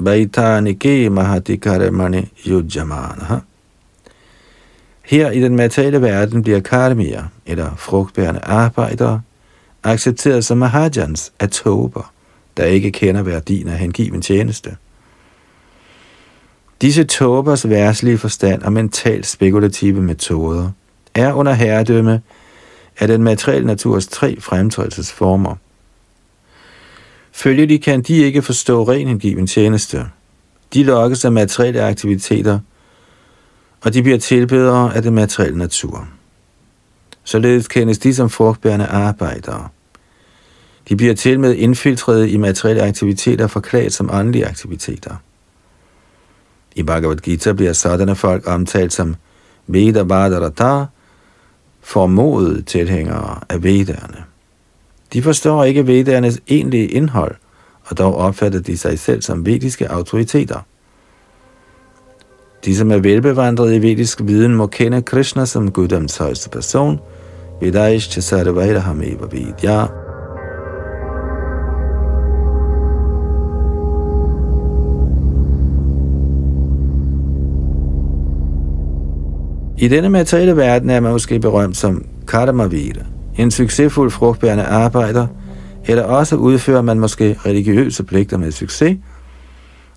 Baitanike Mahatikarmani Yujamanaha Her i den materielle verden bliver karmier, eller frugtbærende arbejdere, accepteret som Mahajans af e tober, der ikke kender værdien af hengiven tjeneste. Disse tåbers værtslige forstand og mentalt spekulative metoder er under herredømme af den materielle naturs tre fremtrædelsesformer. Følgelig kan de ikke forstå ren hengiven tjeneste. De lokkes af materielle aktiviteter, og de bliver tilbedere af den materielle natur. Således kendes de som frugtbærende arbejdere. De bliver til med indfiltreret i materielle aktiviteter forklædt som åndelige aktiviteter. I Bhagavad Gita bliver sådanne folk omtalt som Veda Bhadarata, formodede tilhængere af Vedderne. De forstår ikke Vedernes egentlige indhold, og dog opfatter de sig selv som vediske autoriteter. De, som er velbevandrede i vedisk viden, må kende Krishna som guddoms højeste person, Vedaish til Sarvairaham Eva Vidya, I denne materielle verden er man måske berømt som Kadamavira, en succesfuld frugtbærende arbejder, eller også udfører man måske religiøse pligter med succes,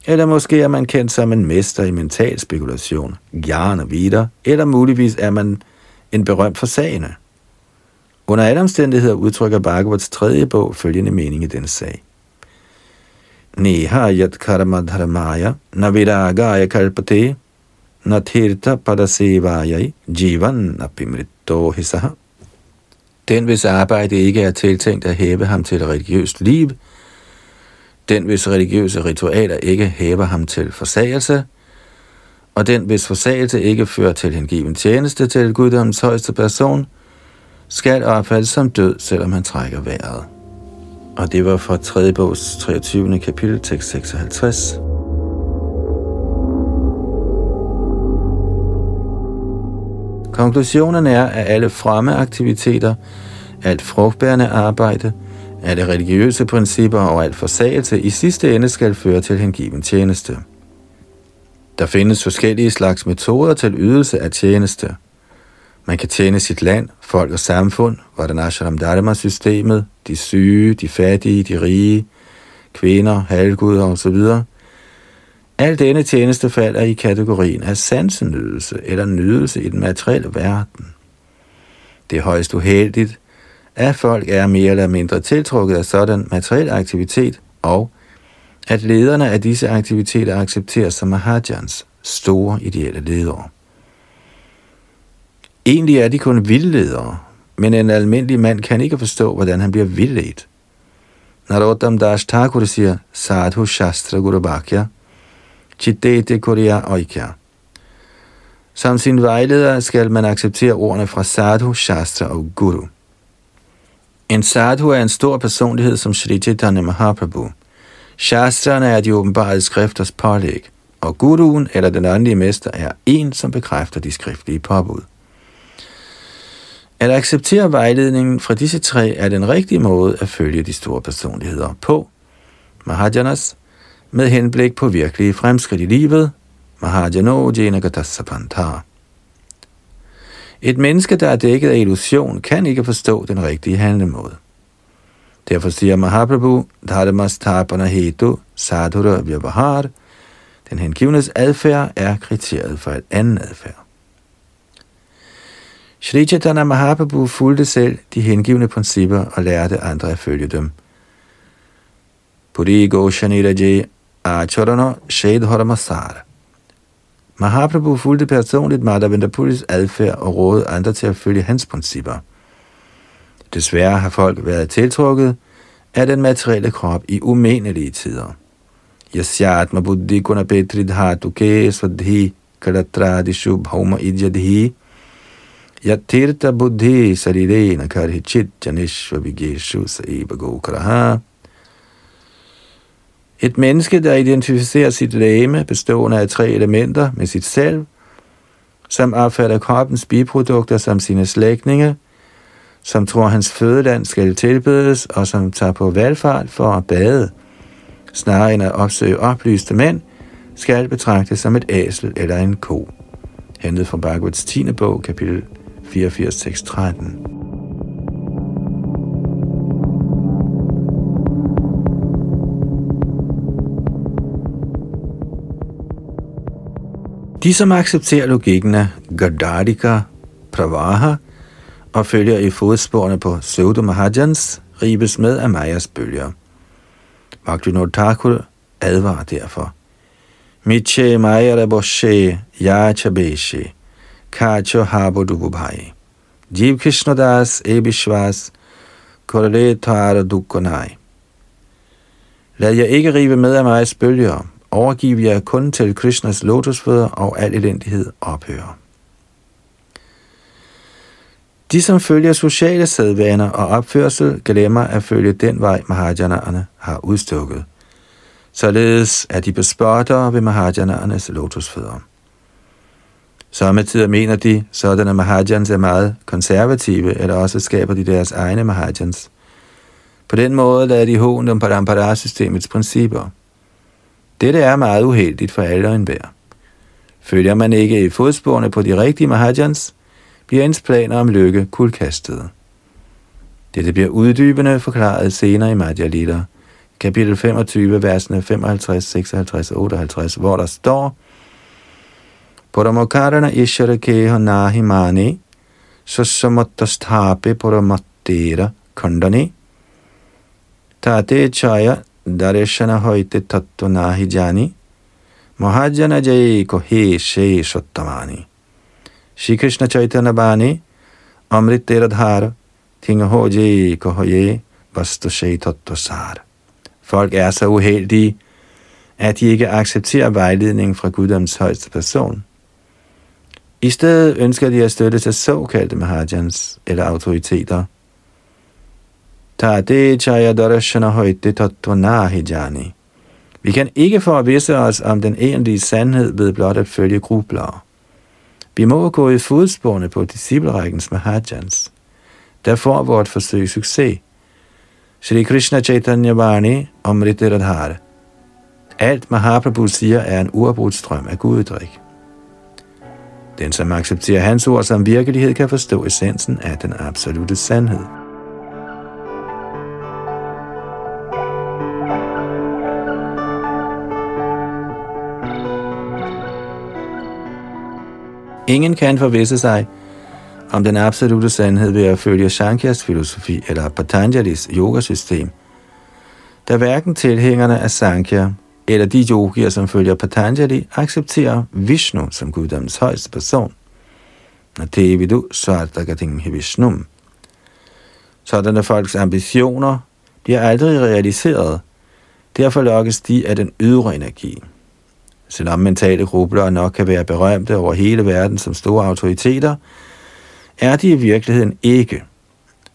eller måske er man kendt som en mester i mental spekulation, Gjerne videre, eller muligvis er man en berømt for sagene. Under alle omstændigheder udtrykker Bhagavats tredje bog følgende mening i denne sag. Neha yat karamadharamaya naviragaya kalpate natirta padasevajai jivan apimritto hisaha. Den, hvis arbejde ikke er tiltænkt at hæve ham til et religiøst liv, den, hvis religiøse ritualer ikke hæver ham til forsagelse, og den, hvis forsagelse ikke fører til hengiven tjeneste til guddommens højeste person, skal opfattes som død, selvom han trækker vejret. Og det var fra 3. bogs 23. kapitel, tekst 56. Konklusionen er, at alle fremme aktiviteter, alt frugtbærende arbejde, alle religiøse principper og alt forsagelse i sidste ende skal føre til hengiven tjeneste. Der findes forskellige slags metoder til ydelse af tjeneste. Man kan tjene sit land, folk og samfund, Ashram Dharma-systemet, de syge, de fattige, de rige, kvinder, halvguder osv. Al denne tjeneste falder i kategorien af sansenydelse eller nydelse i den materielle verden. Det er højst uheldigt, at folk er mere eller mindre tiltrukket af sådan materiel aktivitet, og at lederne af disse aktiviteter accepteres som Mahajans store ideelle ledere. Egentlig er de kun vildledere, men en almindelig mand kan ikke forstå, hvordan han bliver vildledt. Narottam Das Thakur siger, Sadhu Shastra Guru Chidete Korea Oikya. Som sin vejleder skal man acceptere ordene fra Sadhu, Shastra og Guru. En sadhu er en stor personlighed som Sri Chaitanya Mahaprabhu. Shastrene er de åbenbare skrifters pålæg, og guruen eller den åndelige mester er en, som bekræfter de skriftlige påbud. At acceptere vejledningen fra disse tre er den rigtige måde at følge de store personligheder på. Mahajanas med henblik på virkelige fremskridt i livet, Mahajano Jenagatasapanta. Et menneske, der er dækket af illusion, kan ikke forstå den rigtige handlemåde. Derfor siger Mahaprabhu, Dharmastapana hetu sadhura vyavahar, den hengivnes adfærd er kriteriet for et andet adfærd. Shri Chaitanya Mahaprabhu fulgte selv de hengivne principper og lærte andre at følge dem. Puri Goshaniraje Acharana Shedharamasara. Mahaprabhu fulgte personligt Madhavendapuris adfærd og rådede andre til at følge hans principper. Desværre har folk været tiltrukket af den materielle krop i umenelige tider. Yasyatma buddhi kuna petridhatu ke svadhi kalatradishu bhauma idyadhi yatirta buddhi sarirena karhi chit janishva vigeshu gokraha et menneske, der identificerer sit læme, bestående af tre elementer med sit selv, som opfatter kroppens biprodukter som sine slægtninge, som tror, hans fødeland skal tilbedes, og som tager på valgfart for at bade, snarere end at opsøge oplyste mænd, skal betragtes som et æsel eller en ko. Hentet fra Bhagavats 10. bog, kapitel 84, 6, 13. De, som accepterer logikken af Gadadika Pravaha og følger i fodsporene på Søvdo Mahajans, ribes med af Majas bølger. Bhaktivinoda Thakur advarer derfor. Miche Maya Raboshe Yachabeshe Kacho Habodububhai Jiv Krishnadas Ebishvas Korale Tara Dukkonai Lad jer ikke rive med af Mayas bølger, Overgiv jer kun til Krishnas lotusfødder, og al elendighed ophører. De, som følger sociale sædvaner og opførsel, glemmer at følge den vej, Mahajanaerne har udstukket. Således er de bespottere ved Mahajanaernes lotusfødder. Samtidig mener de, sådan at Mahajans er meget konservative, eller også skaber de deres egne Mahajans. På den måde lader de hånd om Parampara-systemets principper – dette er meget uheldigt for alle og enhver. Følger man ikke i fodsporene på de rigtige Mahajans, bliver ens planer om lykke kuldkastet. Dette bliver uddybende forklaret senere i Madhya Lila, kapitel 25, versene 55, 56 og 58, hvor der står, Paramokarana ishara keha nahi mani, sasamatasthape paramattera kandani, tate chaya Dareshana hoite tattva nahi jani, Mahajana jai ko he she sottamani. Shri Krishna Chaitanya Bani, Amrit Teradhar. ting ho jai ko hoye, vastu she tattva sar. Folk er så uheldige, at de ikke accepterer vejledningen fra Guddoms højeste person. I stedet ønsker de at støtte til såkaldte Mahajans eller autoriteter – Tade chaya darashana højte tattva jani. Vi kan ikke forvisse os om den egentlige sandhed ved blot at følge grubler. Vi må gå i fodsporene på disciplerækkens Mahajans. Der får vort forsøg succes. Shri Krishna Chaitanya Vani Amrita Radhara. Alt Mahaprabhu siger er en uafbrudt strøm af guddrik. Den, som accepterer hans ord som virkelighed, kan forstå essensen af den absolute sandhed. Ingen kan forvisse sig om den absolute sandhed ved at følge Shankyas filosofi eller Patanjalis yogasystem, da hverken tilhængerne af Sankhya eller de yogier, som følger Patanjali, accepterer Vishnu som guddommens højeste person. Og det er vi du, så er der ting Vishnu. Sådanne folks ambitioner bliver aldrig realiseret. Derfor lokkes de af den ydre energi. Selvom mentale grubler nok kan være berømte over hele verden som store autoriteter, er de i virkeligheden ikke.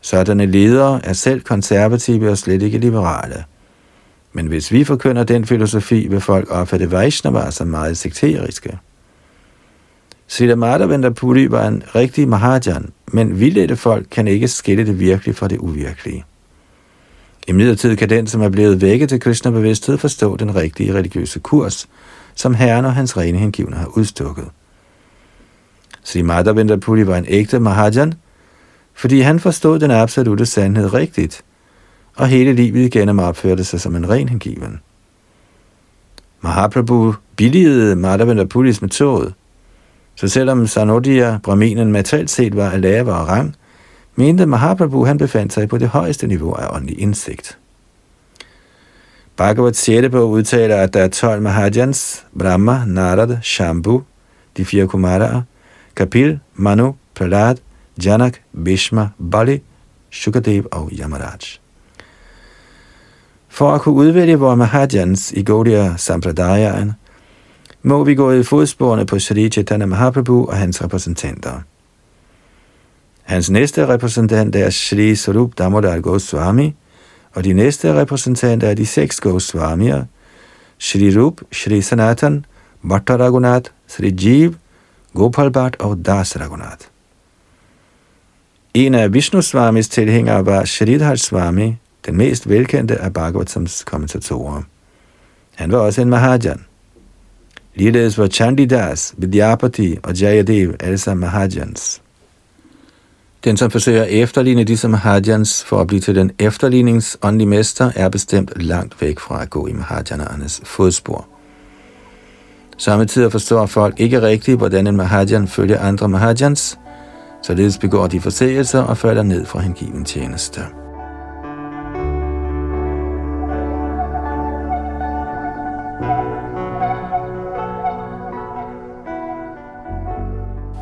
Sådanne ledere er selv konservative og slet ikke liberale. Men hvis vi forkynder den filosofi, vil folk opfatte Vaishnava som meget sekteriske. Siddhartha Puri var en rigtig Mahajan, men vildledte folk kan ikke skille det virkelige fra det uvirkelige. I midlertid kan den, som er blevet vækket til Krishna bevidsthed, forstå den rigtige religiøse kurs, som Herren og hans rene hengivne har udstukket. Sri Madhavendra Puri var en ægte Mahajan, fordi han forstod den absolute sandhed rigtigt, og hele livet igennem opførte sig som en ren hengiven. Mahaprabhu billigede Madhavendra Puris metode, så selvom Sanodia, Brahminen, materielt set var af lavere rang, mente Mahaprabhu, han befandt sig på det højeste niveau af åndelig indsigt. Bhagavad 6. bog udtaler, at der er 12 Mahajans, Brahma, Narad, Shambhu, de fire Kumaraer, Kapil, Manu, Prahlad, Janak, Bhishma, Bali, Shukadev og Yamaraj. For at kunne udvælge vores Mahajans i Gaudiya Sampradayaen, må vi gå i fodsporene på Sri Chaitanya Mahaprabhu og hans repræsentanter. Hans næste repræsentant er Sri Sarup Damodar Goswami, og de næste repræsentanter er de seks Goswamier, Shri Rup, Shri Sanatan, Bhatta Raghunath, Sri Jeev, Gopal Bhatt og Das Raghunath. En af Vishnu Swamis tilhængere var Shridhar Swami, den mest velkendte af Bhagavatams kommentatorer. Han var også en Mahajan. Ligeledes var Chandidas, Vidyapati og Jayadev alle sammen Mahajans. Den, som forsøger at efterligne som Mahajans for at blive til den efterlignings åndelige mester, er bestemt langt væk fra at gå i Mahajanernes fodspor. Samtidig forstår folk ikke rigtigt, hvordan en Mahajan følger andre Mahajans, således begår de forseelser og falder ned fra hengiven tjeneste.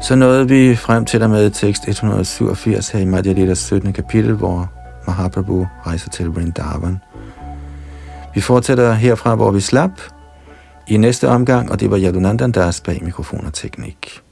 Så nåede vi frem til der med tekst 187 her i Madhya Lidas 17. kapitel, hvor Mahaprabhu rejser til Vrindavan. Vi fortsætter herfra, hvor vi slap i næste omgang, og det var Yadunandan, der er bag mikrofon og teknik.